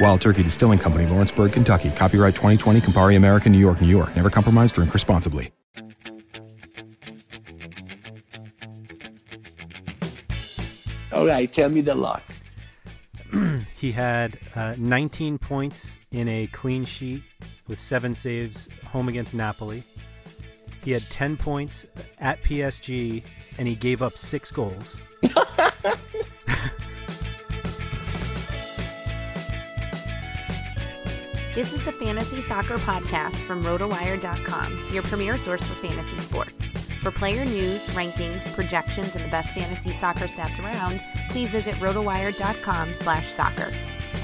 Wild Turkey Distilling Company, Lawrenceburg, Kentucky. Copyright 2020, Campari American, New York, New York. Never compromise, drink responsibly. All right, tell me the luck. he had uh, 19 points in a clean sheet with seven saves home against Napoli. He had 10 points at PSG and he gave up six goals. This is the Fantasy Soccer Podcast from RotoWire.com, your premier source for fantasy sports. For player news, rankings, projections, and the best fantasy soccer stats around, please visit RotoWire.com slash soccer.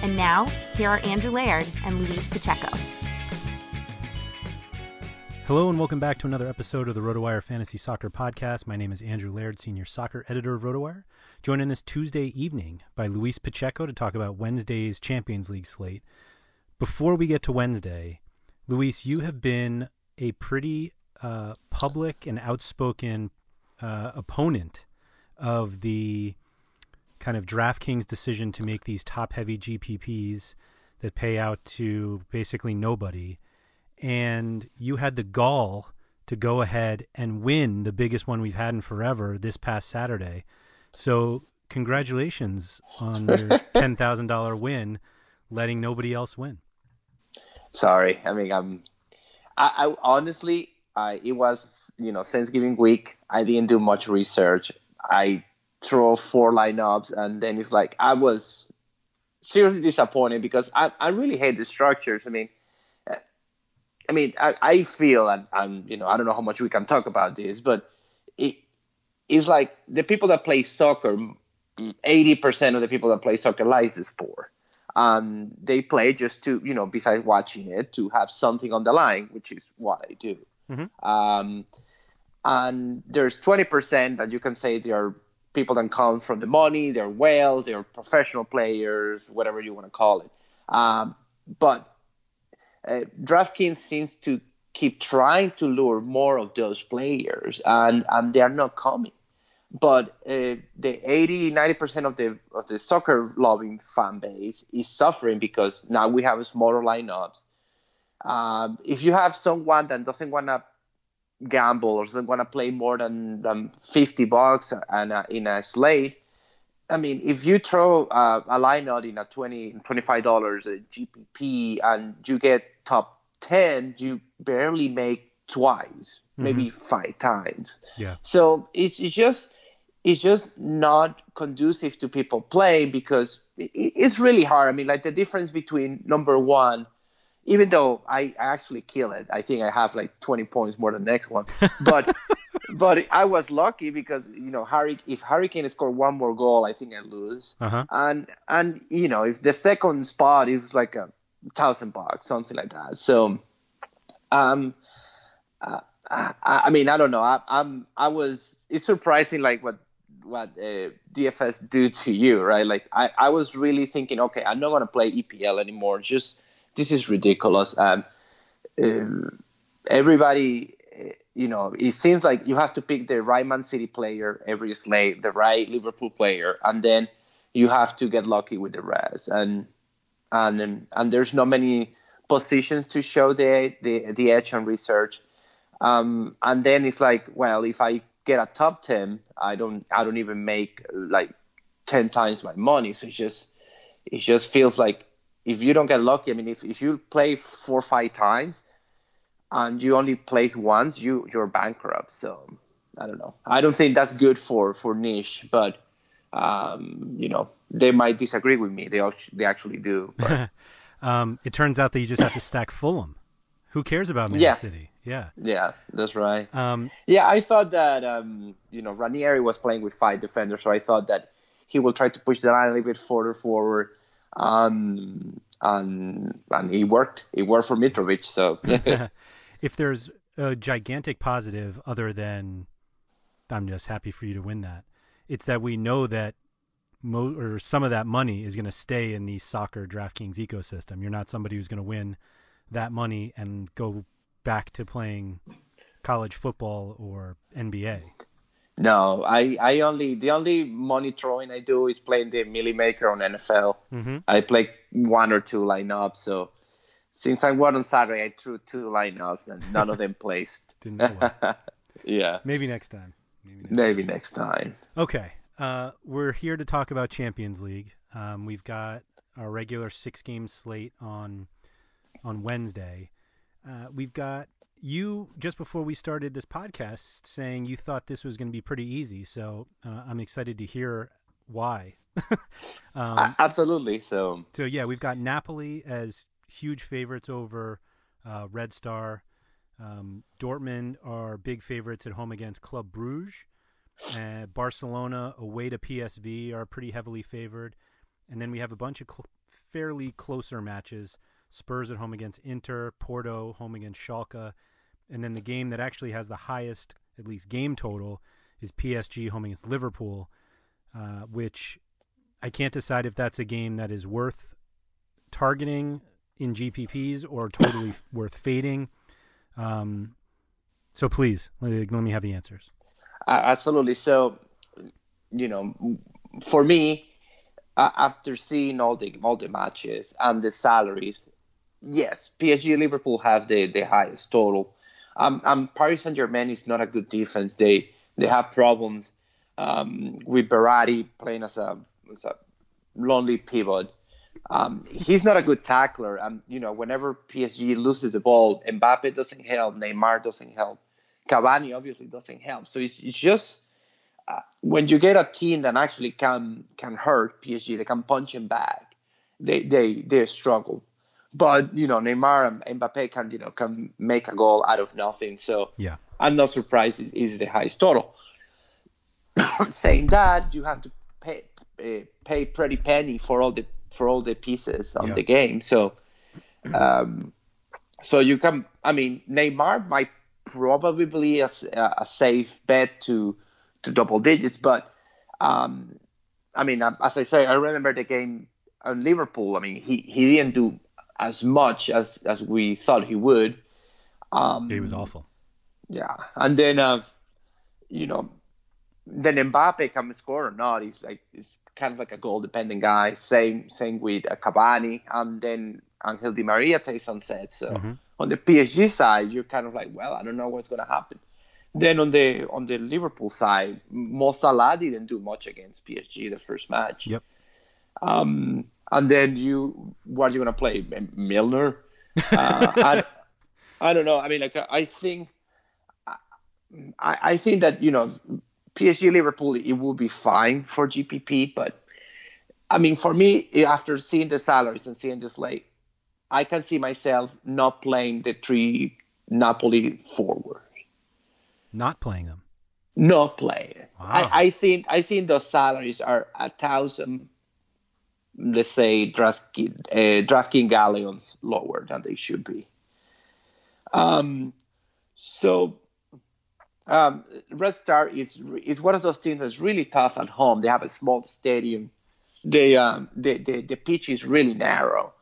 And now, here are Andrew Laird and Luis Pacheco. Hello and welcome back to another episode of the RotoWire Fantasy Soccer Podcast. My name is Andrew Laird, Senior Soccer Editor of RotoWire. Joined in this Tuesday evening by Luis Pacheco to talk about Wednesday's Champions League slate. Before we get to Wednesday, Luis, you have been a pretty uh, public and outspoken uh, opponent of the kind of DraftKings decision to make these top heavy GPPs that pay out to basically nobody. And you had the gall to go ahead and win the biggest one we've had in forever this past Saturday. So, congratulations on your $10,000 win, letting nobody else win. Sorry, I mean, I'm. I, I honestly, I it was you know Thanksgiving week. I didn't do much research. I throw four lineups, and then it's like I was seriously disappointed because I, I really hate the structures. I mean, eh, I mean, I, I feel, and I'm, you know, I don't know how much we can talk about this, but it is like the people that play soccer, 80% of the people that play soccer like the sport. And they play just to, you know, besides watching it, to have something on the line, which is what I do. Mm-hmm. Um, and there's 20% that you can say they are people that come from the money, they're whales, they're professional players, whatever you want to call it. Um, but uh, DraftKings seems to keep trying to lure more of those players, and, and they are not coming. But uh, the 80, 90% of the of the soccer loving fan base is suffering because now we have smaller lineups. Um, if you have someone that doesn't want to gamble or doesn't want to play more than, than 50 bucks and in a slate, I mean, if you throw uh, a lineup in a 20 $25 a GPP and you get top 10, you barely make twice, mm-hmm. maybe five times. Yeah. So it's, it's just it's just not conducive to people play because it's really hard. I mean, like the difference between number one, even though I actually kill it, I think I have like 20 points more than the next one, but but I was lucky because you know Harry, if Harry Kane scored one more goal, I think I lose. Uh-huh. And and you know if the second spot is like a thousand bucks, something like that. So, um, uh, I, I mean I don't know. I, I'm I was it's surprising like what what uh, DFS do to you, right? Like I, I was really thinking, okay, I'm not gonna play EPL anymore. Just this is ridiculous. Um, um everybody you know, it seems like you have to pick the right Man City player every slate, the right Liverpool player, and then you have to get lucky with the rest. And and and there's not many positions to show the the, the edge on research. Um, and then it's like, well, if I get a top ten, I don't I don't even make like ten times my money. So it just it just feels like if you don't get lucky, I mean, if if you play four or five times and you only place once, you you're bankrupt. So I don't know. I don't think that's good for for niche, but um, you know they might disagree with me. They they actually do. um, it turns out that you just have to stack Fulham. Who cares about Man yeah. City? Yeah. Yeah, that's right. Um, yeah, I thought that um, you know Ranieri was playing with five defenders, so I thought that he will try to push the line a little bit further forward. Um, and and he worked. It worked for Mitrovic. So if there's a gigantic positive other than I'm just happy for you to win that, it's that we know that mo- or some of that money is going to stay in the soccer DraftKings ecosystem. You're not somebody who's going to win that money and go back to playing college football or NBA. No, I, I only the only money throwing I do is playing the milli maker on NFL. Mm-hmm. I play one or two lineups, so since I won on Saturday, I threw two lineups and none of them placed. Didn't know yeah. Maybe next time. Maybe next, Maybe time. next time. Okay. Uh, we're here to talk about Champions League. Um, we've got our regular six game slate on on Wednesday. Uh, we've got you just before we started this podcast saying you thought this was going to be pretty easy. So uh, I'm excited to hear why. um, Absolutely. So so yeah, we've got Napoli as huge favorites over uh, Red Star. Um, Dortmund are big favorites at home against Club Bruges. Uh, Barcelona away to PSV are pretty heavily favored. And then we have a bunch of cl- fairly closer matches. Spurs at home against Inter, Porto home against Schalke. And then the game that actually has the highest, at least game total, is PSG home against Liverpool, uh, which I can't decide if that's a game that is worth targeting in GPPs or totally worth fading. Um, so please let, let me have the answers. Absolutely. So, you know, for me, uh, after seeing all the all the matches and the salaries, yes, PSG Liverpool have the, the highest total. Um, um, Paris Saint Germain is not a good defense. They they have problems um, with Verratti playing as a, as a lonely pivot. Um, he's not a good tackler. And, you know, whenever PSG loses the ball, Mbappe doesn't help, Neymar doesn't help, Cavani obviously doesn't help. So it's, it's just uh, when you get a team that actually can can hurt PSG, they can punch him back, they they they struggle. But you know, Neymar and Mbappe can you know can make a goal out of nothing. So yeah, I'm not surprised it is the highest total. Saying that, you have to pay uh, pay pretty penny for all the for all the pieces on yeah. the game. So, um, so you can. I mean, Neymar might probably be a, a safe bet to to double digits, but um, I mean, as I say, I remember the game on Liverpool. I mean, he he didn't do as much as as we thought he would. Um, he was awful. Yeah, and then uh, you know, then Mbappe can score or not. He's like he's kind of like a goal dependent guy. Same same with uh, Cavani, and then Angel Di Maria takes on set. So mm-hmm. on the PSG side, you're kind of like, well, I don't know what's going to happen. then on the on the Liverpool side, Mo Salah didn't do much against PSG the first match. Yep. Um, and then you, what are you gonna play, Milner? Uh, I, I don't know. I mean, like I think, I, I think that you know, PSG Liverpool it will be fine for GPP, but I mean, for me, after seeing the salaries and seeing this late, I can see myself not playing the three Napoli forward. Not playing them. Not playing. Wow. I, I think I think those salaries are a thousand, let's say, DraftKings uh, DraftKings galleons lower than they should be. Um, so um, Red Star is is one of those teams that's really tough at home. They have a small stadium. They um, the, the the pitch is really narrow.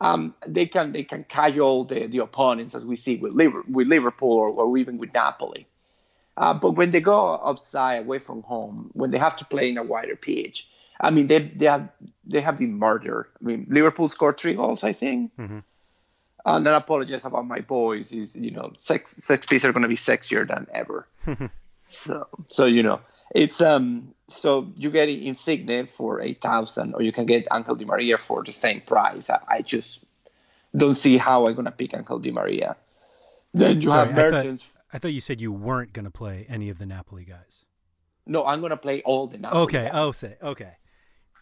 Um, they can they can cajole the, the opponents as we see with Liverpool, with Liverpool or, or even with Napoli. Uh, but when they go outside away from home, when they have to play in a wider pitch, I mean they they have they have been murdered. I mean Liverpool scored three goals, I think. Mm-hmm. And I apologize about my boys. Is you know sex sex piece are going to be sexier than ever. so so you know it's um so you get Insigne for eight thousand, or you can get Angel Di Maria for the same price. I, I just don't see how I'm gonna pick Angel Di Maria. Then you Sorry, have I thought- I thought you said you weren't going to play any of the Napoli guys. No, I'm gonna play all the Napoli Okay. guys. Oh, say okay.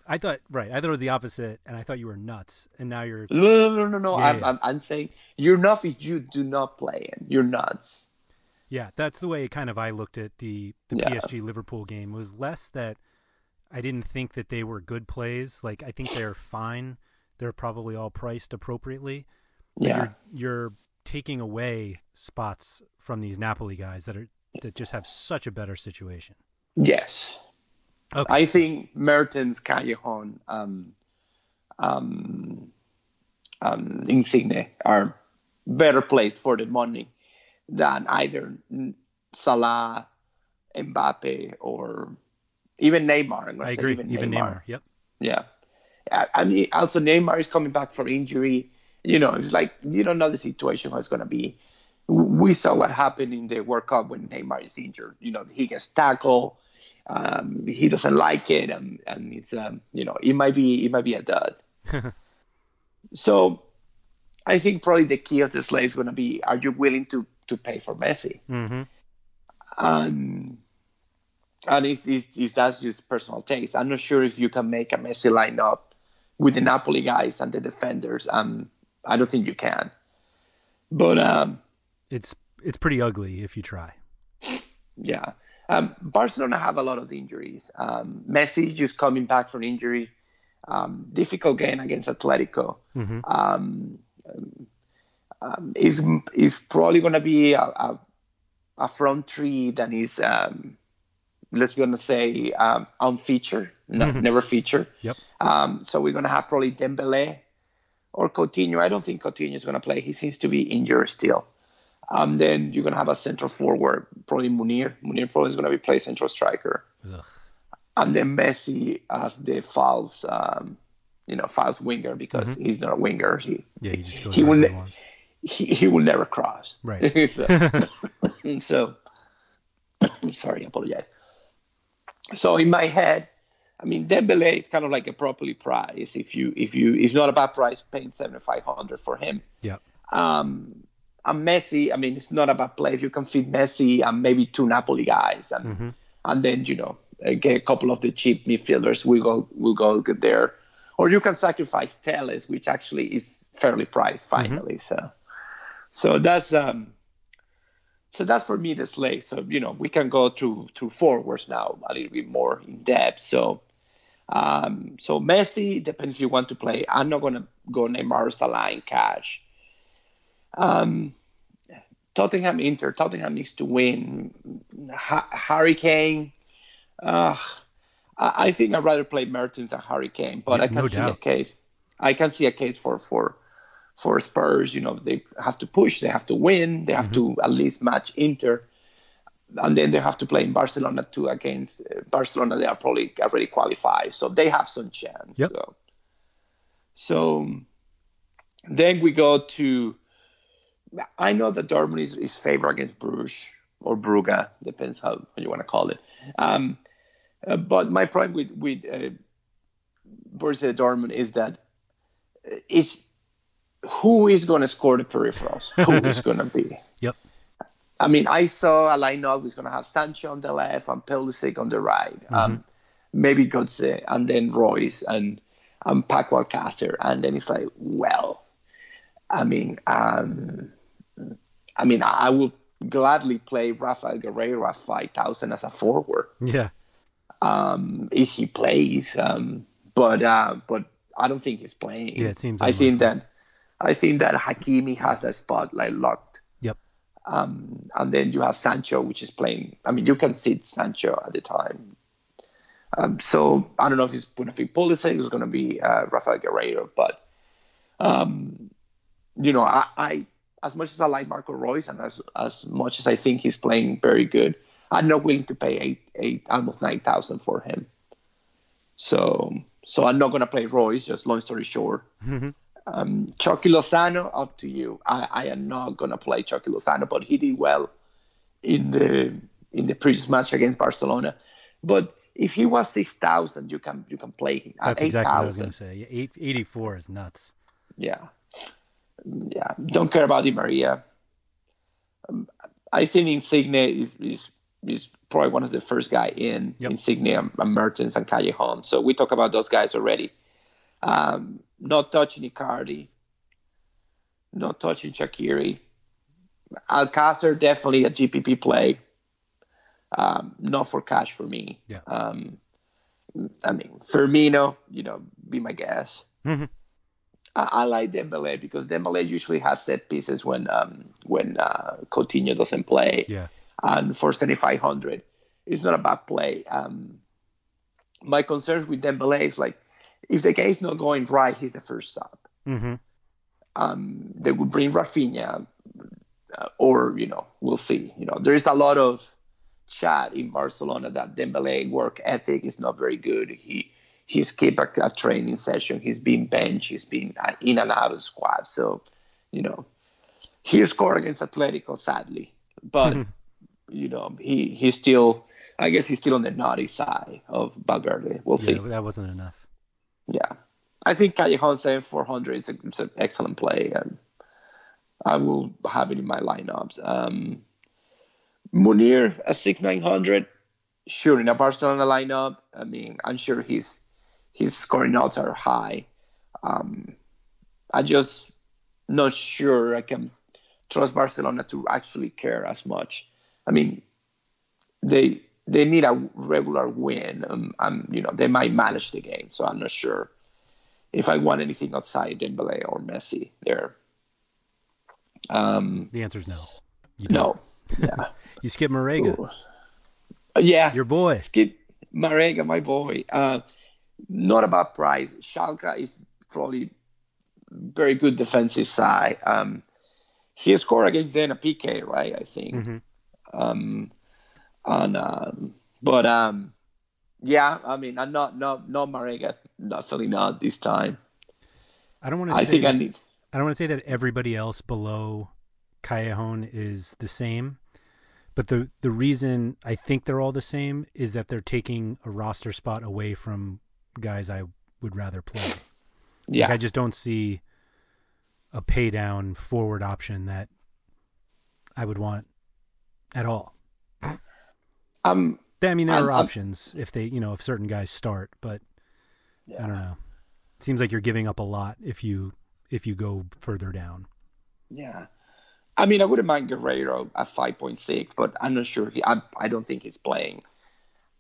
I thought right. I thought it was the opposite, and I thought you were nuts, and now you're No, no, no, no, no. Yeah, I'm, yeah. I'm, I'm saying you're not if you do not play it. You're nuts. Yeah, that's the way kind of I looked at the the Yeah. PSG Liverpool game was less that I didn't think that they were good plays. Like I think they're fine. They're probably all priced appropriately. Yeah. You're, you're taking away spots from these Napoli guys that are that just have such a better situation. Yes. Okay. I think Mertens, Callejon, um, um, um, Insigne are better placed for the money than either Salah, Mbappe, or even Neymar. I agree. Even, Even Neymar. Neymar. Yep. Yeah. I mean, also Neymar is coming back from injury. You know, it's like you don't know the situation how it's gonna be. We saw what happened in the World Cup when Neymar is injured. You know, he gets tackled. Um, he doesn't like it, and, and it's um, you know, it might be it might be a dud. so, I think probably the key of the slate is gonna be: Are you willing to to pay for Messi? Mm-hmm. and and it's, it's, it's that's just personal taste. I'm not sure if you can make a Messi lineup with the Napoli guys and the defenders. Um, I don't think you can. But um, It's it's pretty ugly if you try. yeah, um, Barcelona have a lot of injuries. Um, Messi just coming back from injury. Um, difficult game against Atletico. Mhm. Um, um, is is probably going to be a, a, a front three that is um, let's gonna say um, unfeatured, no, never featured. Yep. Um, so we're gonna have probably Dembele or Coutinho. I don't think Coutinho is gonna play. He seems to be injured still. Um, then you're gonna have a central forward, probably Munir. Munir probably is gonna be play central striker, Ugh. and then Messi as the false, um, you know, false winger because he's not a winger. He Yeah, he just goes He will ne- he, he will never cross. Right. so, so sorry, I apologize. So in my head, I mean Dembele is kind of like a properly priced. If you if you it's not a bad price paying seventy five hundred for him. Yeah. Um and Messi, I mean it's not a bad play if you can fit Messi and maybe two Napoli guys and Mm-hmm. and then you know uh, get a couple of the cheap midfielders we go we go get there. Or you can sacrifice Telles, which actually is fairly priced finally. So so that's um so that's for me the slate. So you know we can go through through forwards now a little bit more in depth. So um so Messi depends if you want to play. I'm not gonna go Neymar Salah in cash. Um Tottenham Inter. Tottenham needs to win. Ha- Harry Kane. Uh, I I think I'd rather play Mertens than Harry Kane, but Yeah, I can no see a case. I can see a case for for for Spurs. You know, they have to push, they have to win, they have Mm-hmm. to at least match Inter, and then they have to play in Barcelona too against uh, Barcelona. They are probably already qualified, so they have some chance. Yep. So, so then we go to. I know that Dortmund is, is favored against Bruges. or Brugge, depends how you want to call it. Um, uh, but my problem with with uh, Borussia Dortmund is that it's who is going to score the peripherals? Who is going to be? Yep. I mean, I saw a lineup was going to have Sancho on the left and Pulisic on the right, mm-hmm. um, maybe Götze and then Reus and and Paco Alcacer, and then it's like, well, I mean, um, I mean, I will gladly play Raphaël Guerreiro at five thousand as a forward. Yeah. Um, if he plays, um, but uh, but I don't think he's playing. Yeah, it seems. I think that I think that Hakimi has that spot like locked. Yep. Um, and then you have Sancho, which is playing. I mean, you can sit Sancho at the time. Um, so I don't know if it's going to be Pulisic, it's going to be uh, Raphaël Guerreiro, but um, you know, I, I as much as I like Marco Reus and as as much as I think he's playing very good, I'm not willing to pay eight eight almost nine thousand for him. So so I'm not gonna play Reus. Just long story short. Mm-hmm. Um, Chucky Lozano, up to you. I, I am not gonna play Chucky Lozano, but he did well in the in the previous match against Barcelona. But if he was six thousand, you can you can play him. That's 8, exactly 000. what I was gonna say. Eight, 84 is nuts. Yeah, yeah. Don't care about Di Maria. Um, I think Insigne is, is is probably one of the first guy in yep. Insigne and, and Mertens and Callejon. So we talk about those guys already. Um, not touching Icardi, not touching Shaqiri. Alcacer definitely a GPP play. Um, not for cash for me. Yeah. Um, I mean, Firmino, you know, be my guess. Mm-hmm. I, I, like Dembele because Dembele usually has set pieces when um, when uh, Coutinho doesn't play. Yeah. And for 7,500, it's not a bad play. Um, my concerns with Dembele is like if the game's not going right, he's the first sub. Mm-hmm. Um, they would bring Rafinha, uh, or you know, we'll see. You know, there is a lot of chat in Barcelona that Dembele work ethic is not very good. He he's kept a, a training session. He's been benched. He's been uh, in and out of squad. So, you know, he scored against Atletico, sadly, but mm-hmm. you know, he he's still. I guess he's still on the naughty side of Valverde. We'll yeah, see. That wasn't enough. Yeah, I think Callejon saying 400 is, a, an excellent play, and I will have it in my lineups. Um, Munir a six nine hundred, sure in a Barcelona lineup. I mean, I'm sure his his scoring odds are high. Um, I just not sure I can trust Barcelona to actually care as much. I mean, they they need a regular win. Um, and you know they might manage the game, so I'm not sure if I want anything outside Dembele or Messi there. Um, the answer is no. no. Yeah. you skip Marega. Ooh. Yeah. Your boy. Skip Marega, my boy. Uh, not about price. Schalke is probably very good defensive side. Um, he scored against then a PK, right? I think. Mm-hmm. Um, and um, but um, yeah, I mean, I'm not not not Marega, definitely not this time. I don't want to. I think that, I need. I don't want to say that everybody else below Callejon is the same, but the the reason I think they're all the same is that they're taking a roster spot away from guys I would rather play. Yeah, like I just don't see a pay down forward option that I would want at all. Um, I mean, there I'm, are I'm, options if they, you know, if certain guys start, but yeah. I don't know. It seems like you're giving up a lot if you if you go further down. Yeah, I mean, I wouldn't mind Guerreiro at 5.6, but I'm not sure. He, I, I don't think he's playing.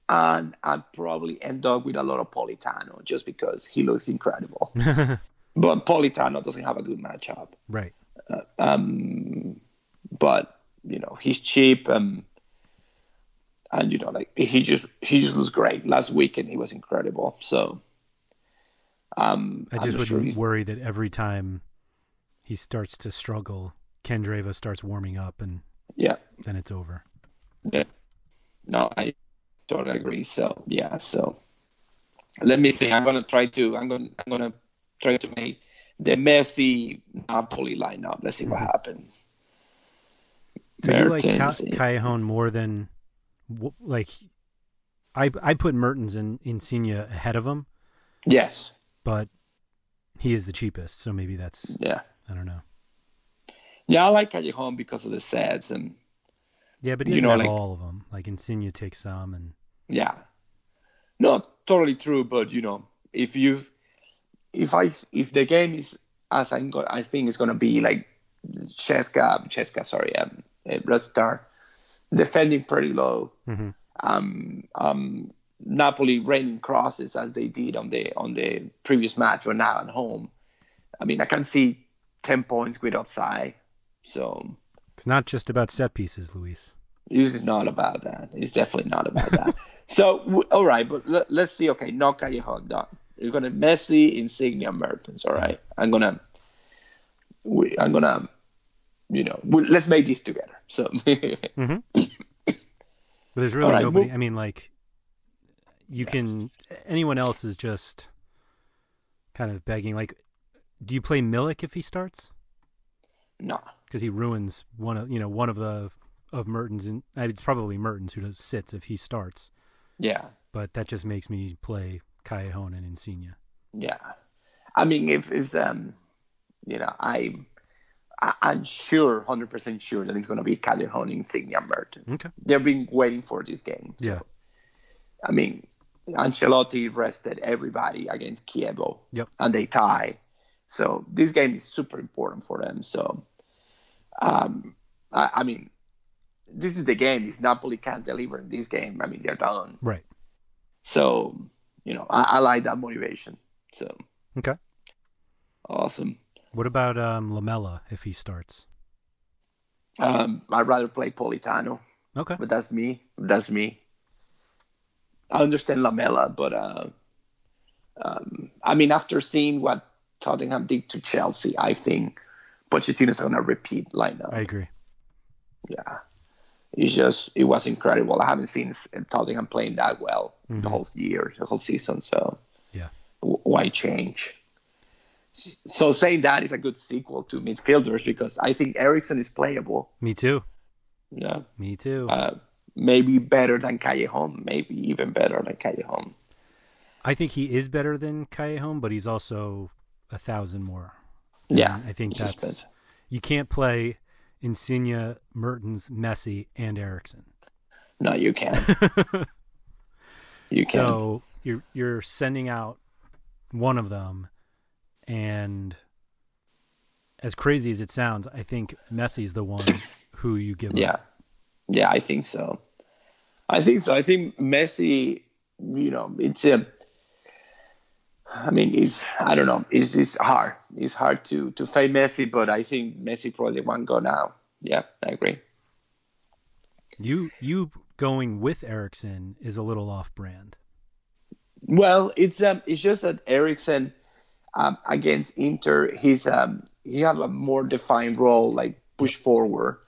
And I'd probably end up with a lot of Politano just because he looks incredible. but Politano doesn't have a good matchup. Right. Uh, um, but, you know, he's cheap. Um, and you know like he just he just was great last weekend he was incredible so um i just would sure worry that every time he starts to struggle Candreva starts warming up and yeah then it's over yeah no i totally agree so yeah so let me see i'm gonna try to i'm gonna i'm gonna try to make the Messi Napoli lineup let's see what mm-hmm. happens So you like Mertens. Ca- Callejon more than like I I put Mertens and Insigne ahead of him, yes, but he is the cheapest, so maybe that's yeah, I don't know. yeah. I like Callejon because of the sets and Yeah, but he You doesn't know, like- all of them. Like Insigne takes some, and yeah, not totally true. But you know, if you, if I, if the game is as I'm go, I think it's gonna be like Cheska, Cheska, sorry, um, uh, Red Star, defending pretty low. Mhm. Um, um, Napoli raining crosses as they did on the on the previous match or now at home. I mean, I can see ten points with offside. So it's not just about set pieces, Luis. This is not about that. It's definitely not about that. so w- all right, but l- let's see. Okay, no Callejon done. You're gonna Messi, Insigne, Mertens. All right, I'm gonna, we, I'm gonna, you know, we, let's make this together. So mm-hmm. But there's really All right, nobody. well- I mean, like you can anyone else is just kind of begging. Like, do you play Milik if he starts? no, Because he ruins one of you know one of the of Mertens and it's probably Mertens who does sits if he starts. yeah, But that just makes me play Callejon and Insigne. yeah. I mean, if if um, you know, I. I- I'm sure, hundred percent sure that it's gonna be Callejon, Insigne, Mertens. Okay. They've been waiting for this game. So. Yeah. I mean, Ancelotti rested everybody against Chievo, Yep. and they tie. So this game is super important for them. So, um, I, I mean, this is the game. If Napoli can't deliver in this game, I mean, they're done. Right. So, you know, I, I like that motivation. So, Okay. awesome. What about um, Lamela if he starts? Um, I'd rather play Politano, Okay. but that's me. That's me. I understand Lamela, but uh, um, I mean, after seeing what Tottenham did to Chelsea, I think Pochettino's going to repeat lineup. I agree. Yeah, it's just it was incredible. I haven't seen Tottenham playing that well Mhm. the whole year, the whole season. So Yeah. w- why change? So saying that is a good sequel to midfielders because I think Eriksen is playable. Me too. Yeah, Me too. uh, maybe better than Callejon, maybe even better than Callejon. I think he is better than Callejon, but he's also a thousand more. Yeah, And I think that's that. you can't play Insigne, Mertens, Messi, and Eriksen. no, you can't. You can. so you're you're sending out one of them, and as crazy as it sounds, I think Messi's the one who you give. Yeah, up. yeah, I think so. I think so. I think Messi, you know, it's a. I mean, it's I don't know. It's it's hard. It's hard to to fade Messi, but I think Messi probably won't go now. Yeah, I agree. You you going with Eriksen is a little off brand. Well, it's um, it's just that Eriksen um, against Inter, he's um, he have a more defined role, like push forward,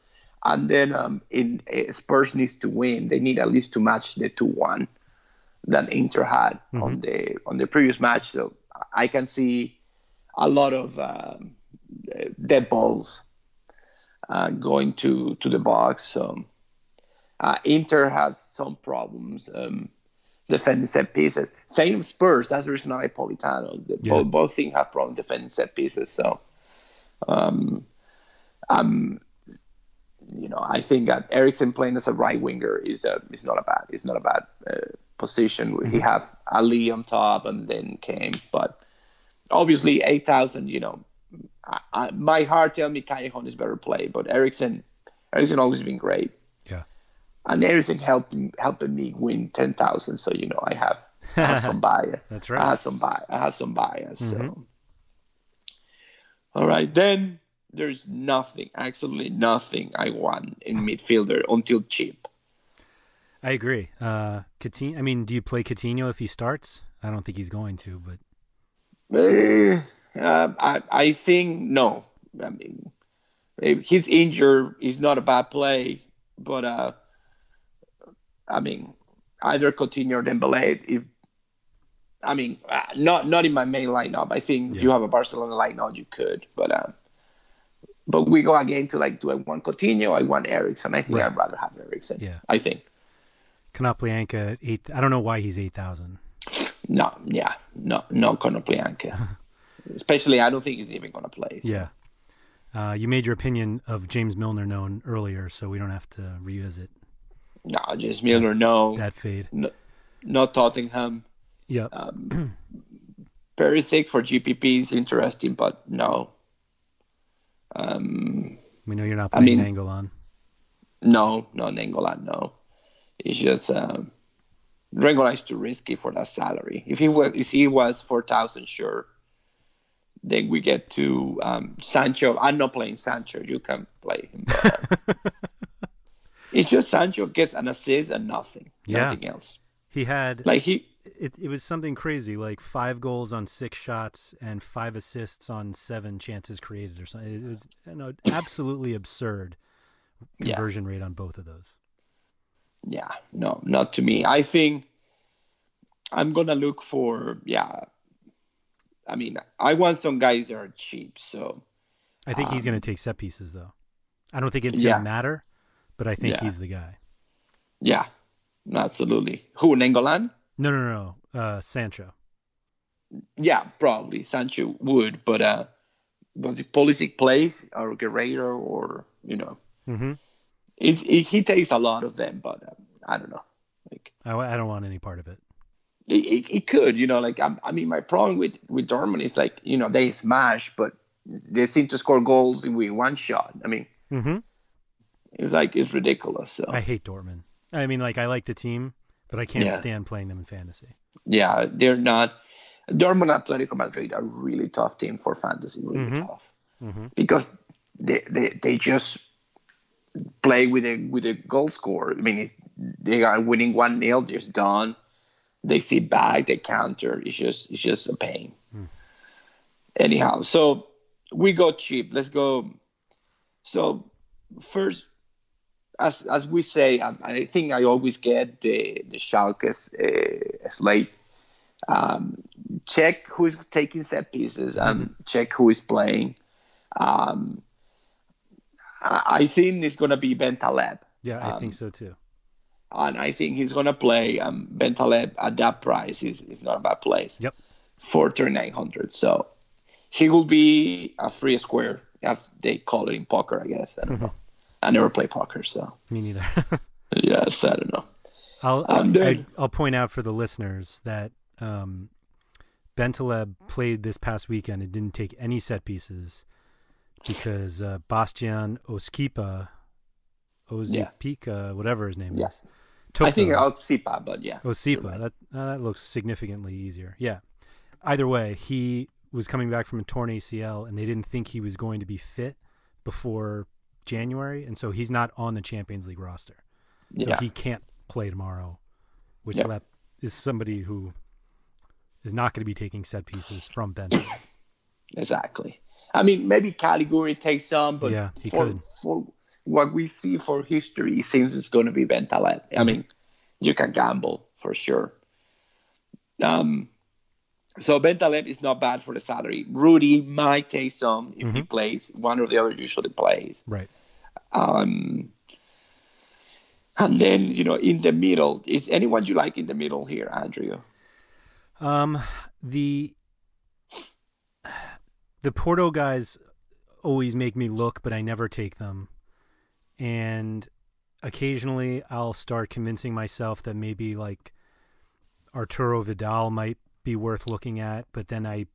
and then um, in uh, Spurs needs to win. They need at least to match the two one that Inter had on the on the previous match. So I can see a lot of um, dead balls uh, going to to the box. So uh, Inter has some problems. Um, defending set pieces. Same Spurs. That's the reason I Politano. The- Yeah. Both both things have problems defending set pieces. So, um, um, you know, I think that Eriksen playing as a right winger is a is not a bad is not a bad uh, position. He have Alli on top and then Kane, but obviously eight thousand. You know, I, I, my heart tell me Callejon is better play, but Eriksen Eriksen always been great Yeah. and everything helping helping me win ten thousand. So you know I have, I have some bias. That's right. I have some bias. I have some bias. So Mhm. all right, then there's nothing, absolutely nothing I want in midfielder until cheap. I agree. Uh, Coutinho, I mean, do you play Coutinho if he starts? I don't think he's going to, but uh, I I think no. I mean, he's injured. He's not a bad play, but uh, I mean, either Coutinho or Dembele. If I mean, uh, not not in my main lineup. I think if you have a Barcelona lineup, you could, but um, but we go again to like, do I want Coutinho? I want Eriksen. I think Right. I'd rather have Eriksen. Yeah. I think. Konoplyanka eight. I don't know why he's eight thousand. No, yeah, no, no Konoplyanka. Especially, I don't think he's even gonna play. so. Yeah. Uh, you made your opinion of James Milner known earlier, so we don't have to revisit No, just Milner. No, that fade. no, not Tottenham. Yeah. Um, Perisic for GPP is interesting, but no. Um, we know you're not I playing mean- Angle on. no, no, Nainggolan, no. It's just um, is too risky for that salary. If he was, if he was four thousand, sure. Then we get to um, Sancho. I'm not playing Sancho. You can play him. Uh, it's just Sancho gets an assist and nothing, Yeah. nothing else. He had Like he, it. It was something crazy, like five goals on six shots and five assists on seven chances created, or something. It was you know, absolutely absurd Yeah. conversion rate on both of those. yeah, no, not to me. I think I'm gonna look for yeah. I mean, I want some guys that are cheap, so I think he's Um, going to take set pieces, though. I don't think it's Yeah. to matter, but I think Yeah. he's the guy. yeah, absolutely. Who Nainggolan? No, no, no. Uh, Sancho. Yeah, probably Sancho would, but uh, was it Pulisic plays or Guerreiro or you know, Mm-hmm. it's it, he takes a lot of them, but um, I don't know. Like I, I don't want any part of it. it, it, it could, you know, like I, I mean, my problem with with Dortmund is like you know they smash, but they seem to score goals with one shot. I mean, Mm-hmm. it's like it's ridiculous. So I hate Dortmund. I mean, like I like the team, but I can't Yeah. stand playing them in fantasy. yeah, they're not. Dortmund Atletico Madrid are really tough team for fantasy, really Mhm. tough Mm-hmm. because they, they they just play with a with a goal score. I mean, they are winning one 0 just done. They sit back, they counter. It's just it's just a pain. Anyhow, so we go cheap. Let's go. So first, as as we say, I, I think I always get the the Schalke's uh, slate. Um, check who's taking set pieces and check who is playing. Um, I think it's gonna be Bentaleb. Yeah, I Um, think so too. and I think he's gonna play. Um, Bentaleb at that price is is not a bad place. Yep. For thirty nine hundred, so he will be a free square. As they call it in poker, I guess. I don't know. I never play poker, so Me neither. yes, I don't know. I'll I'm I, dead. I'll point out for the listeners that um, Bentaleb played this past weekend and didn't take any set pieces because uh, Bastian Oskipa, Ozipika, whatever his name Yeah. is, I think them. But yeah. Osipa. right. That uh, that looks significantly easier. Yeah. Either way, he was coming back from a torn ACL, and they didn't think he was going to be fit before January, and so he's not on the Champions League roster. So yeah. he can't play tomorrow, which Yep. that is somebody who is not going to be taking set pieces from Ben. Exactly. I mean, maybe Caligiuri takes some, but Yeah, he for, could. for what we see for history, it seems it's going to be Bentaleb. I mean, you can gamble for sure. Um, so Bentaleb is not bad for the salary. Rudy might take some if he plays. One or the other usually plays. right. Um, and then you know, in the middle, is anyone you like in the middle here, Andrew? Um, the the Porto guys always make me look, but I never take them. And occasionally, I'll start convincing myself that maybe like Arturo Vidal might be worth looking at, but then I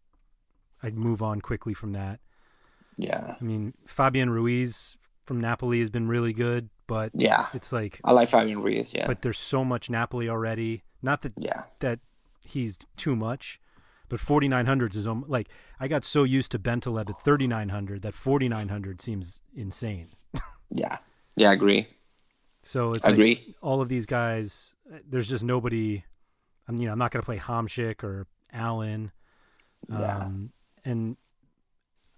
I'd move on quickly from that. Yeah, I mean, Fabian Ruiz from Napoli has been really good, but yeah. it's like, I like Fabian Ruiz. Yeah, but there's so much Napoli already. Not that yeah, that he's too much, but 4900s is almo- like I got so used to Bentaleb at 3900 that 4900 seems insane. yeah, yeah. I agree. So it's like Agree. all of these guys. There's just nobody. I'm you know I'm not going to play Hamsik or Allan, Yeah. um, and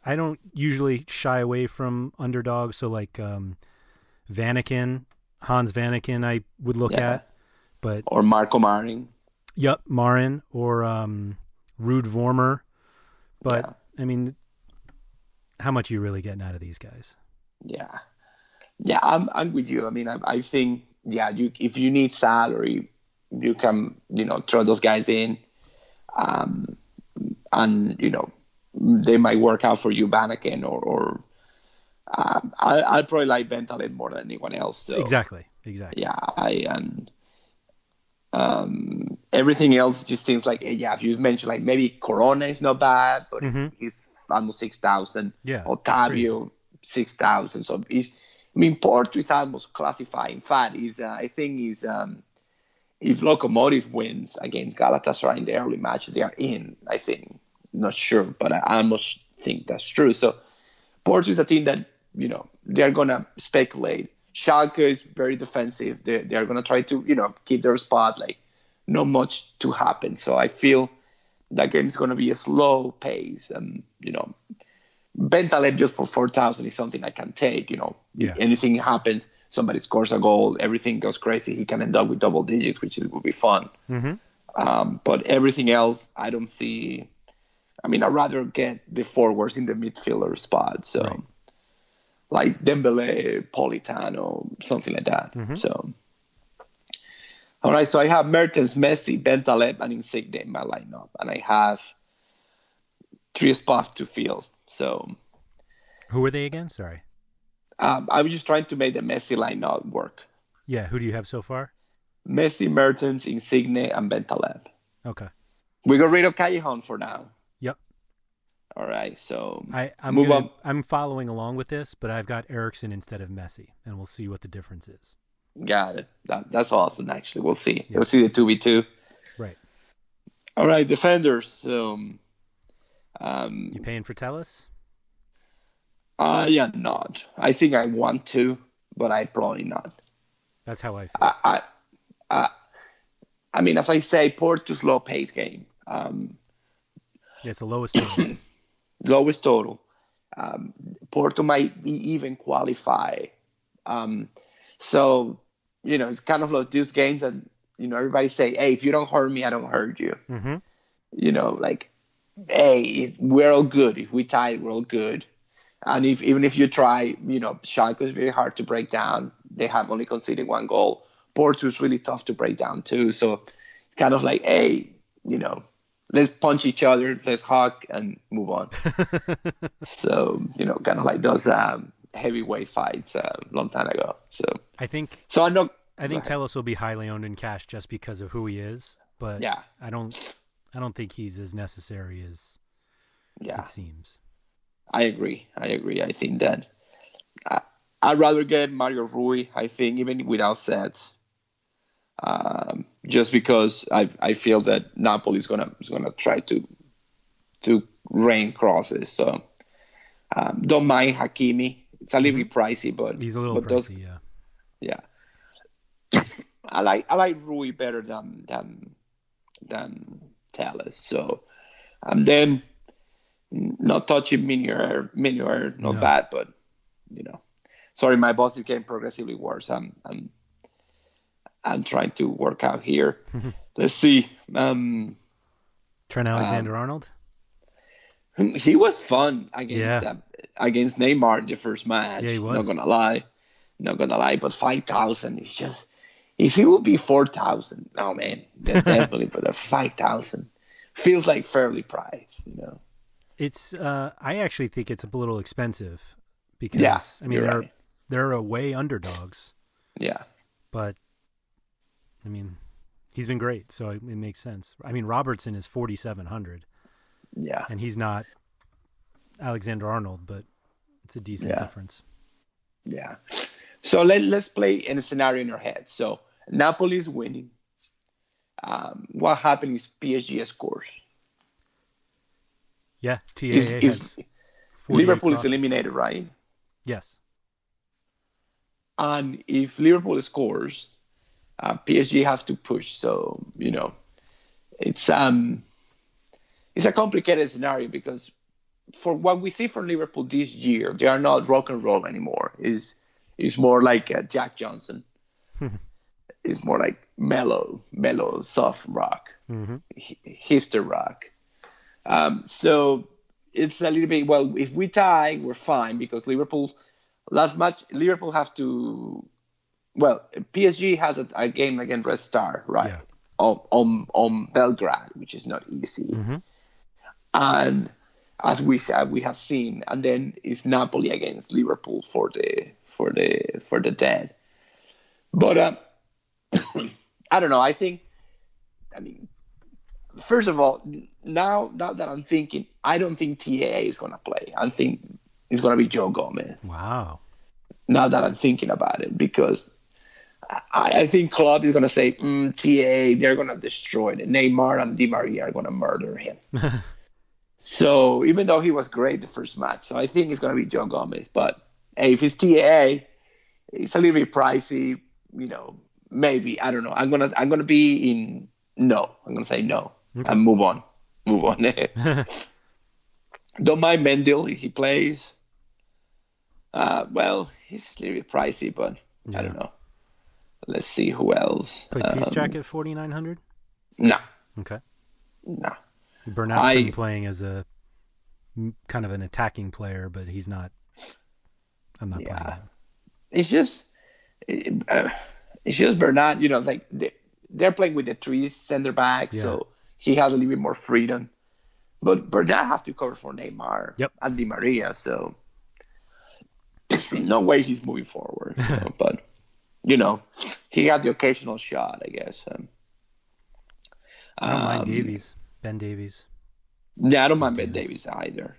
I don't usually shy away from underdogs. So like um, Hans Vanaken, I would look Yeah. at, but Or Marco Marin. Yep, Marin or um, Ruud Vormer. But I mean, how much you really getting out of these guys. Yeah, yeah, I'm I'm with you. I mean, I, I think yeah, you if you need salary, you can you know throw those guys in, um, and you know they might work out for you, Vanaken, or or um, I I probably like Bentaleb more than anyone else. So Exactly. Exactly. yeah, I and um, everything else just seems like yeah. If you mentioned like maybe Corona is not bad, but Mhm. he's, he's almost six thousand. Yeah, Otavio six thousand. So he's, I mean, Porto is almost classifying fat. Is uh, I think is um, if Lokomotiv wins against Galatasaray in the early match, they are in. I think not sure, but I almost think that's true. So Porto is a team that you know they are gonna speculate. Schalke is very defensive. They they are gonna try to you know keep their spot. Like not much to happen. So I feel that game is gonna be a slow pace. And you know, Bentaleb just for four thousand is something I can take. You know, Yeah. anything happens, somebody scores a goal, everything goes crazy. He can end up with double digits, which is, would be fun. Mm-hmm. Um, but everything else, I don't see. I mean, I'd rather get the forwards in the midfielder spot. So, Right. like Dembele, Politano, something like that. Mhm. So, all right. So I have Mertens, Messi, Bentaleb, and Insigne in my lineup, and I have three spots to fill. So Who were they again? Sorry. Um, I was just trying to make the Messi lineup work. Yeah. Who do you have so far? Messi, Mertens, Insigne, and Bentaleb. Okay. We got rid of Callejon for now. Yep. All right. So I, I'm Move gonna, on. I'm following along with this, but I've got Eriksen instead of Messi, and we'll see what the difference is. Got it. That, that's awesome. Actually, we'll see. Yeah. We'll see the two v two. Right. All right, defenders. So, um, You paying for Telles? Uh, am not. I think I want to, but I probably not. That's how I feel. I, I, I, I mean, as I say, Porto's low pace game. Um, yeah, it's the lowest. total. lowest total. Um, Porto might be even qualify. Um, so, you know, it's kind of like those games that, you know, everybody say, hey, if you don't hurt me, I don't hurt you. mm-hmm. You know, like, hey, we're all good. If we tie, we're all good. And if even if you try, you know, Schalke is very hard to break down. They have only conceded one goal. Porto is really tough to break down too. So, kind of like, hey, you know, let's punch each other, let's hug and move on. so you know, kind of like those um, heavyweight fights a long time ago. So I think so I know. I think. Telles will be highly owned in cash just because of who he is, but Yeah, I don't I don't think he's as necessary as yeah, it seems. I agree. I agree. I think that I, I'd rather get Mario Rui. I think even without sets, um, just because I I feel that Napoli is gonna is gonna try to to rain crosses. So um, don't mind Hakimi. It's a little bit pricey, but Mm-hmm. He's a little but those- pricey, yeah. yeah. I like I like Rui better than than than Telles. So and then not touching Meunier Meunier not No. bad, but you know. Sorry, my boss is getting progressively worse. I'm I'm I'm trying to work out here. Let's see. Um Trent Alexander Arnold. he was fun against Yeah. uh, against Neymar in the first match. Yeah, he was. Not gonna lie, not gonna lie. But five thousand is just. If it would be four thousand, oh man, definitely. but a five thousand feels like fairly priced, you know. It's uh I actually think it's a little expensive because Yeah, I mean they're right. they're away underdogs, Yeah, but I mean he's been great, so it, it makes sense. I mean Robertson is 4700 yeah, and he's not Alexander Arnold, but it's a decent Yeah. difference. yeah. So let let's play in a scenario in our head. So Napoli is winning. Um, what happened is PSG scores. Yeah, TAA Is, is 48 Liverpool is eliminated, right? Yes. And if Liverpool scores, uh, PSG has to push. So you know, it's um, it's a complicated scenario because for what we see from Liverpool this year, they are not rock and roll anymore. Is is more like uh, Jack Johnson. it's more like mellow, mellow, soft rock, hmm hi- hipster rock. Um, so it's a little bit well. If we tie, we're fine because Liverpool last match Liverpool have to. Well, PSG has a, a game against Red Star, right? Yeah. On, on on Belgrade, which is not easy, Mm-hmm. and as we said, we have seen, and then it's Napoli against Liverpool for the for the for the dead. But um, I don't know. I think, I mean, first of all, now now that I'm thinking, I don't think TA is gonna play. I think it's gonna be Joe Gomez. Wow. Now that I'm thinking about it, because I, I think Club is gonna say mm, TA. They're gonna destroy it. Neymar and Di Maria are gonna murder him. so even though he was great the first match, so I think it's gonna be Joe Gomez. But hey, if it's TA, it's a little bit pricey. You know, maybe I don't know. I'm gonna I'm gonna be in no. I'm gonna say no and move on. Move on. don't mind Mendel he plays. Uh, well, he's a little bit pricey, but I don't know. Let's see who else. Play Peace Um, Jacket 4900? No, Okay. no. Bernat's I- been playing as a kind of an attacking player, but he's not. I'm not playing Yeah. him. It's just, uh, it's just Bernard. You know, like they, they're playing with the three center backs, Yeah. so he has a little bit more freedom. But Bernard has to cover for Neymar Yep. and Di Maria, so no way he's moving forward. you know, but you know, he got the occasional shot, I guess. Um, I don't mind um, Davies. Ben Davies. Yeah, I don't mind Ben Davies, Davis either.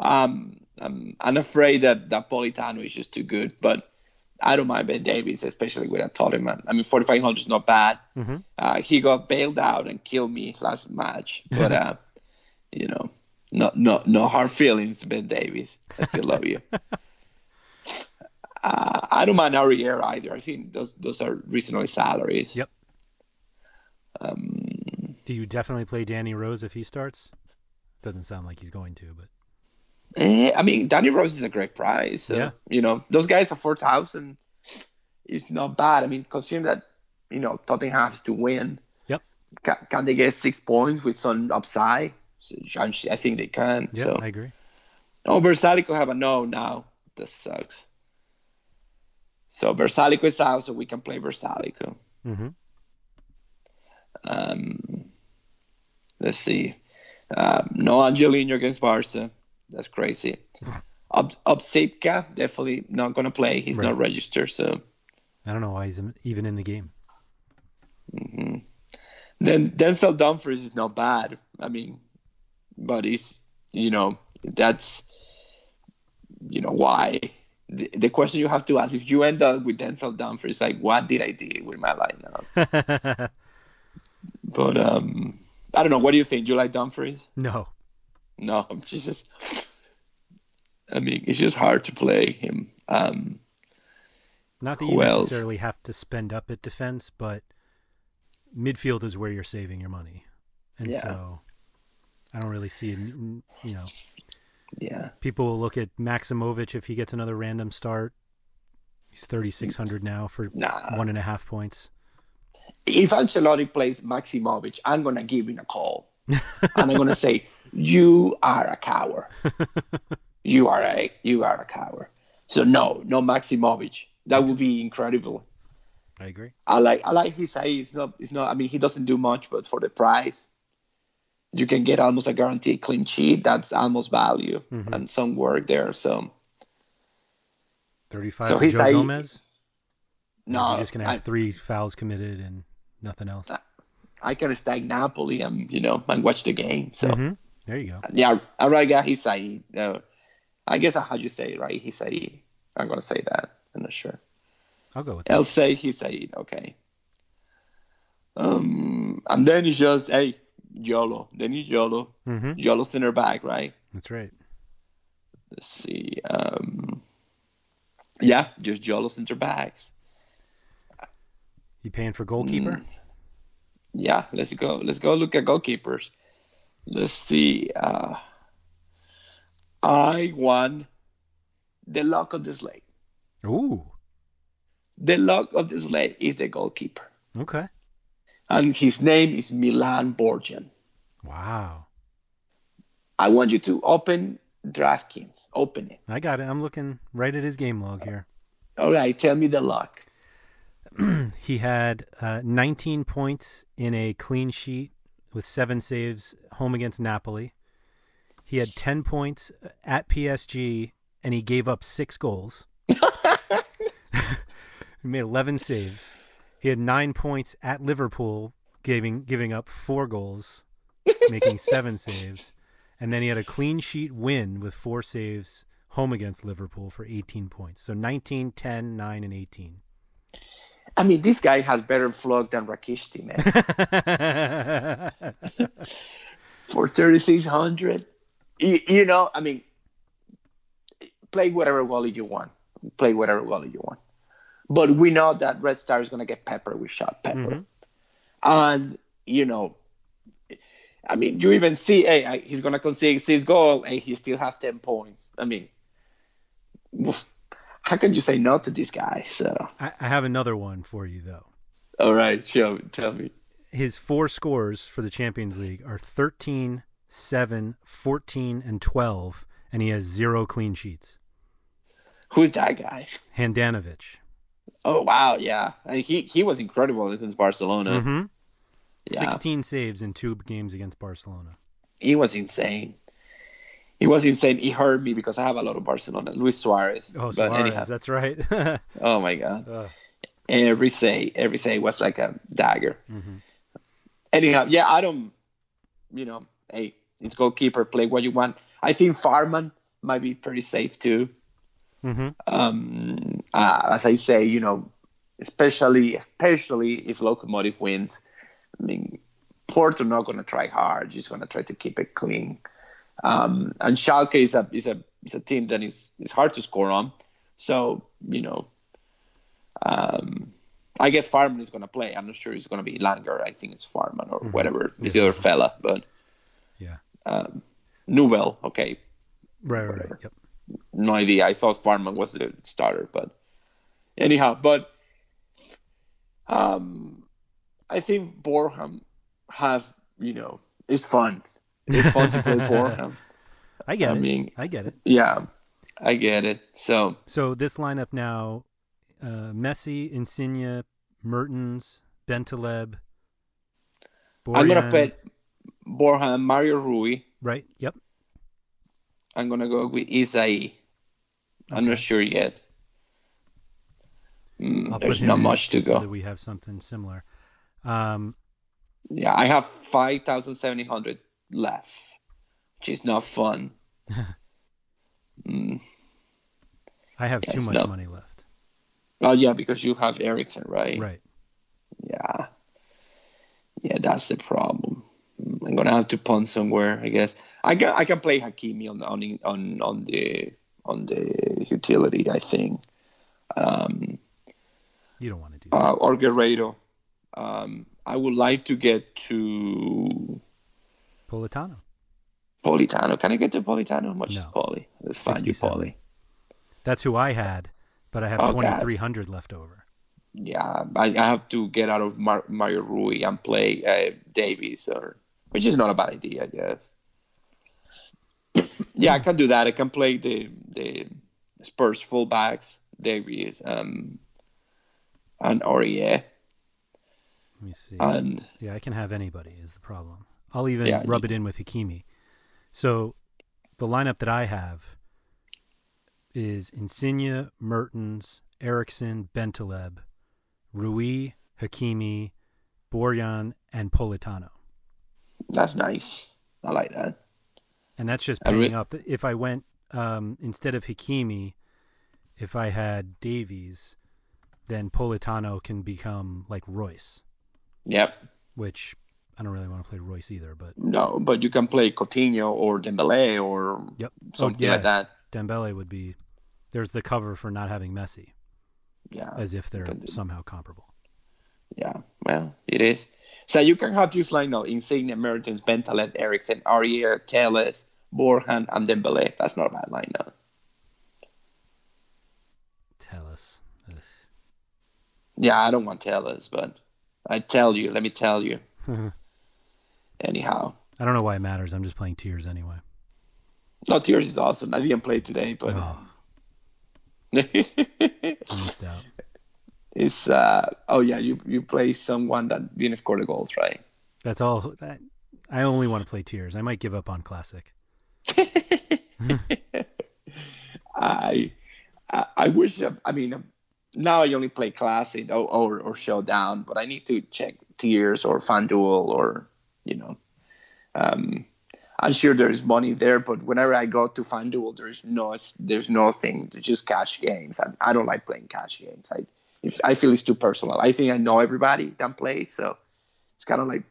Um, I'm, I'm afraid that, that Politano is just too good, but I don't mind Ben Davies, especially with a Tottenham. I mean, 4,500 is not bad. Mm-hmm. Uh, he got bailed out and killed me last match, but uh, you know, no, no, no hard feelings, Ben Davies. I still love you. Uh, I don't mind Aurier either. I think those those are reasonable salaries. Yep. Um, Do you definitely play Danny Rose if he starts? Doesn't sound like he's going to, but Eh, I mean, Danny Rose is a great price. So, Yeah. You know, those guys are 4,000. It's not bad. I mean, considering that, you know, Tottenham has to win. Yep. Can, can they get six points with some upside? So, I think they can. yeah, so. I agree. Oh, Vrsaljko have a no now. That sucks. So Vrsaljko is out, so we can play Vrsaljko. Mm-hmm. Um, let's see. Uh, no Angelino against Barca. That's crazy. Up Upsipka definitely not gonna play. He's Right. not registered. So I don't know why he's even in the game. then Denzel Dumfries is not bad. I mean, but he's you know that's you know why. The, the question you have to ask if you end up with Denzel Dumfries, like what did I do with my lineup? But um, I don't know. What do you think? Do you like Dumfries? no. No, it's just. I mean, it's just hard to play him. Um, Not that you else? necessarily have to spend up at defense, but midfield is where you're saving your money. And Yeah. so I don't really see, you know, yeah, people will look at Maksimovic if he gets another random start. He's 3,600 now for Nah. one and a half points. if Ancelotti plays Maksimovic, I'm gonna give him a call, and I'm gonna say, "You are a coward. You are a you are a coward." So no, no Maksimovic. That would be incredible. I agree. I like I like his age. It's not it's not. I mean, he doesn't do much, but for the price, you can get almost a guaranteed clean sheet. That's almost value Mhm. and some work there. So 35 So for he's Joe Gomez? No, he just going to have I, three fouls committed and nothing else? I can stack Napoli and you know and watch the game. So. Mhm. There you go. Yeah, Araga Hysaj. Uh, I guess I how you say it, right? Hysaj. I'm gonna say that. I'm not sure. I'll go with that. I'll say Hysaj. Okay. Um, and then it's just hey Yolo. Then it's Yolo. hmm Yolo center back, right? That's right. Let's see. Um, yeah, just Yolo center backs. You paying for goalkeeper? Mm. Yeah, let's go. Let's go look at goalkeepers. Let's see. Uh, I won the luck of the slate. Ooh. The luck of the slate is a goalkeeper, Okay. and his name is Milan Borjan. Wow. I want you to open DraftKings. Open it. I got it. I'm looking right at his game log here. All right, tell me the luck. he had uh, 19 points in a clean sheet with seven saves home against Napoli. He had 10 points at PSG and he gave up six goals. he made 11 saves. He had nine points at Liverpool, giving giving up four goals, making seven saves, and then he had a clean sheet win with four saves home against Liverpool for 18 points. So 19, 10, 9, and 18. I mean, this guy has better flock than Rakishti, man. For 3,600. You, you know, I mean, play whatever wallet you want. Play whatever wallet you want. But we know that Red Star is going to get pepper with shot pepper. Mm-hmm. And, you know, I mean, you even see, hey, he's going to concede six goal and he still has 10 points. I mean, how can you say no to this guy? So I, I have another one for you, though. All right, show, tell me. His four scores for the Champions League are 13, 7, 14, and 12, and he has zero clean sheets. Who's that guy? Handanovic. Oh wow, yeah, he he was incredible against Barcelona. Mm-hmm. Yeah. 16 saves in two games against Barcelona. He was insane. He was insane. He hurt me because I have a lot of Barcelona. Luis Suarez. Oh, But Suarez, anyhow, that's right. oh my god. Ugh. Every say, every say was like a dagger. Mhm. Anyhow, yeah, I don't. You know, hey, it's goalkeeper. Play what you want. I think Fährmann might be pretty safe too. hmm um, uh, as I say, you know, especially especially if Locomotive wins. I mean, Porto not going to try hard; just going to try to keep it clean. Um, and Schalke is a is a is a team that is is hard to score on. So you know, um, I guess Fährmann is going to play. I'm not sure it's going to be Langer. I think it's Fährmann or whatever. It's the other fella, but Yeah. um, Nübel, okay, Right, right, right. Yep. no idea. I thought Fährmann was the starter, but anyhow, but um, I think Borjan have you know it's fun. It's fun to play Borjan. I get I it. mean- I get it. Yeah, I get it. So So this lineup now: uh, Messi, Insigne, Mertens, Bentaleb. I'm gonna Borjan- put Borjan, Mario Rui. right. Yep. I'm gonna go with Hysaj. I'm not sure yet. Mm, there's not much to go. that we have something similar. Um, Yeah, I have 5,700 left, which is not fun. mm. I have too much no. money left. Oh, yeah, because you have Eriksen, right? Right. Yeah. Yeah, that's the problem. I'm gonna have to punt somewhere, I guess. I can I can play Hakimi on the on on on the on the utility, I think. Um, You don't want to do that. uh, or Guerreiro. Um, I would like to get to Politano. Politano. Can I get to Politano? How much No. is Poli? Let's find you Poli. That's who I had, but I have Oh, God. 2,300 left over. Yeah, I, I have to get out of Mar- Mario Rui and play uh, Davies, or which is not a bad idea, I guess. yeah, I can do that. I can play the the Spurs fullbacks, Davies, um, and Aurier, Let me see. and Yeah, I can have anybody is the problem. I'll even Yeah, rub it in with Hakimi. So the lineup that I have is Insigne, Mertens, Eriksen, Bentaleb, Rui, Hakimi, Borjan, and Politano. that's nice. I like that. And that's just re- up. If I went um, instead of Hakimi, if I had Davies, then Politano can become like Reus, Yep. which I don't really want to play Reus either, but No, but you can play Coutinho or Dembele or yep. Oh, something yeah. like that. Dembele would be there's the cover for not having Messi, Yeah. as if they're somehow comparable. Yeah, well, it is. So you can have this line now: Insigne, Mertens, Bentaleb, Eriksen, Aurier, Telles, Borjan, and Dembele. That's not a bad line now. Ugh. Yeah, I don't want Telles, but I tell you, let me tell you. Anyhow, I don't know why it matters. I'm just playing Tiers anyway. No, Tiers is awesome. I didn't play today, but Oh, it's uh oh yeah, you you play someone that didn't score the goals, right? That's all. That, I only want to play Tiers. I might give up on Classic. I, I I wish I mean now I only play classic or, or or showdown, but I need to check Tiers or FanDuel or you know, um, I'm sure there's money there, but whenever I go to FanDuel, there's no there's nothing to just cash games. I, I don't like playing cash games. I if I feel it's too personal. I think I know everybody that plays, so it's kind of like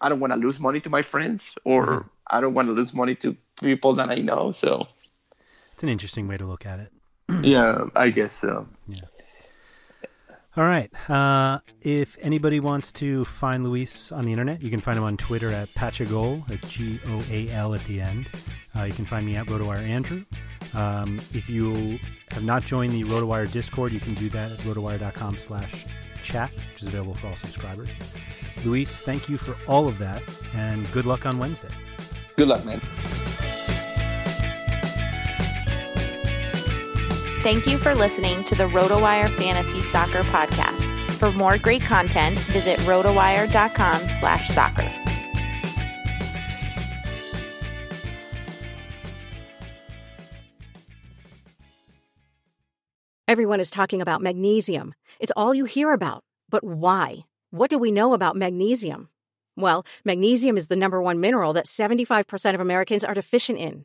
I don't want to lose money to my friends, or mm-hmm. I don't want to lose money to people that I know. So It's an interesting way to look at it. yeah, I guess so. All right. Uh, if anybody wants to find Luis on the internet, you can find him on Twitter at Patchagol, at G O A L at the end. Uh, you can find me at RotoWire Andrew. Um, if you have not joined the RotoWire Discord, you can do that at rotowire.com slash chat, which is available for all subscribers. Luis, thank you for all of that, and good luck on Wednesday. Good luck, man. Thank you for listening to the RotoWire Fantasy Soccer Podcast. For more great content, visit rotowire.com slash soccer. Everyone is talking about magnesium. It's all you hear about. But why? What do we know about magnesium? Well, magnesium is the number one mineral that 75% of Americans are deficient in.